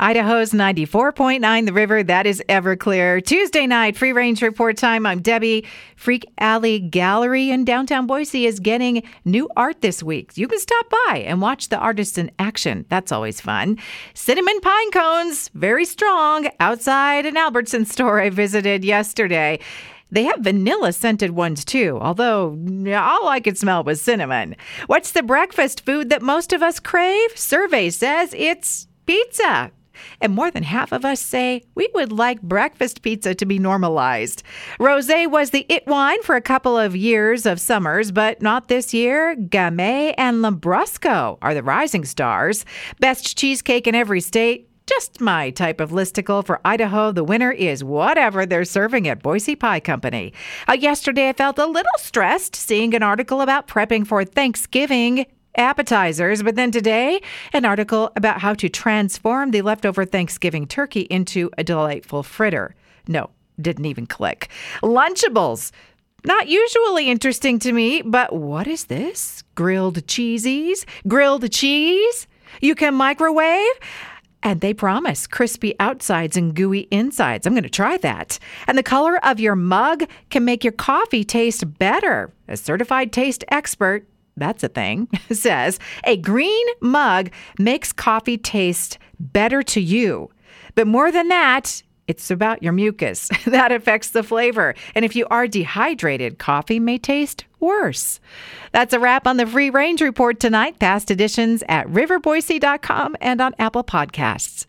Idaho's 94.9 The River, that is Everclear. Tuesday night, free range report time. I'm Debbie. Freak Alley Gallery in downtown Boise is getting new art this week. You can stop by and watch the artists in action. That's always fun. Cinnamon pine cones, very strong, outside an Albertson store I visited yesterday. They have vanilla scented ones too, although all I could smell was cinnamon. What's the breakfast food that most of us crave? Survey says it's pizza. And more than half of us say we would like breakfast pizza to be normalized. Rose was the it wine for a couple of years of summers, but not this year. Gamay and Lambrusco are the rising stars. Best cheesecake in every state. Just my type of listicle for Idaho. The winner is whatever they're serving at Boise Pie Company. Uh, yesterday, I felt a little stressed seeing an article about prepping for Thanksgiving appetizers. But then today, an article about how to transform the leftover Thanksgiving turkey into a delightful fritter. No, didn't even click. Lunchables. Not usually interesting to me, but what is this? Grilled cheesies? Grilled cheese? You can microwave? And they promise crispy outsides and gooey insides. I'm going to try that. And the color of your mug can make your coffee taste better. A certified taste expert that's a thing, says a green mug makes coffee taste better to you. But more than that, it's about your mucus. that affects the flavor. And if you are dehydrated, coffee may taste worse. That's a wrap on the Free Range Report tonight. Past editions at riverboise.com and on Apple Podcasts.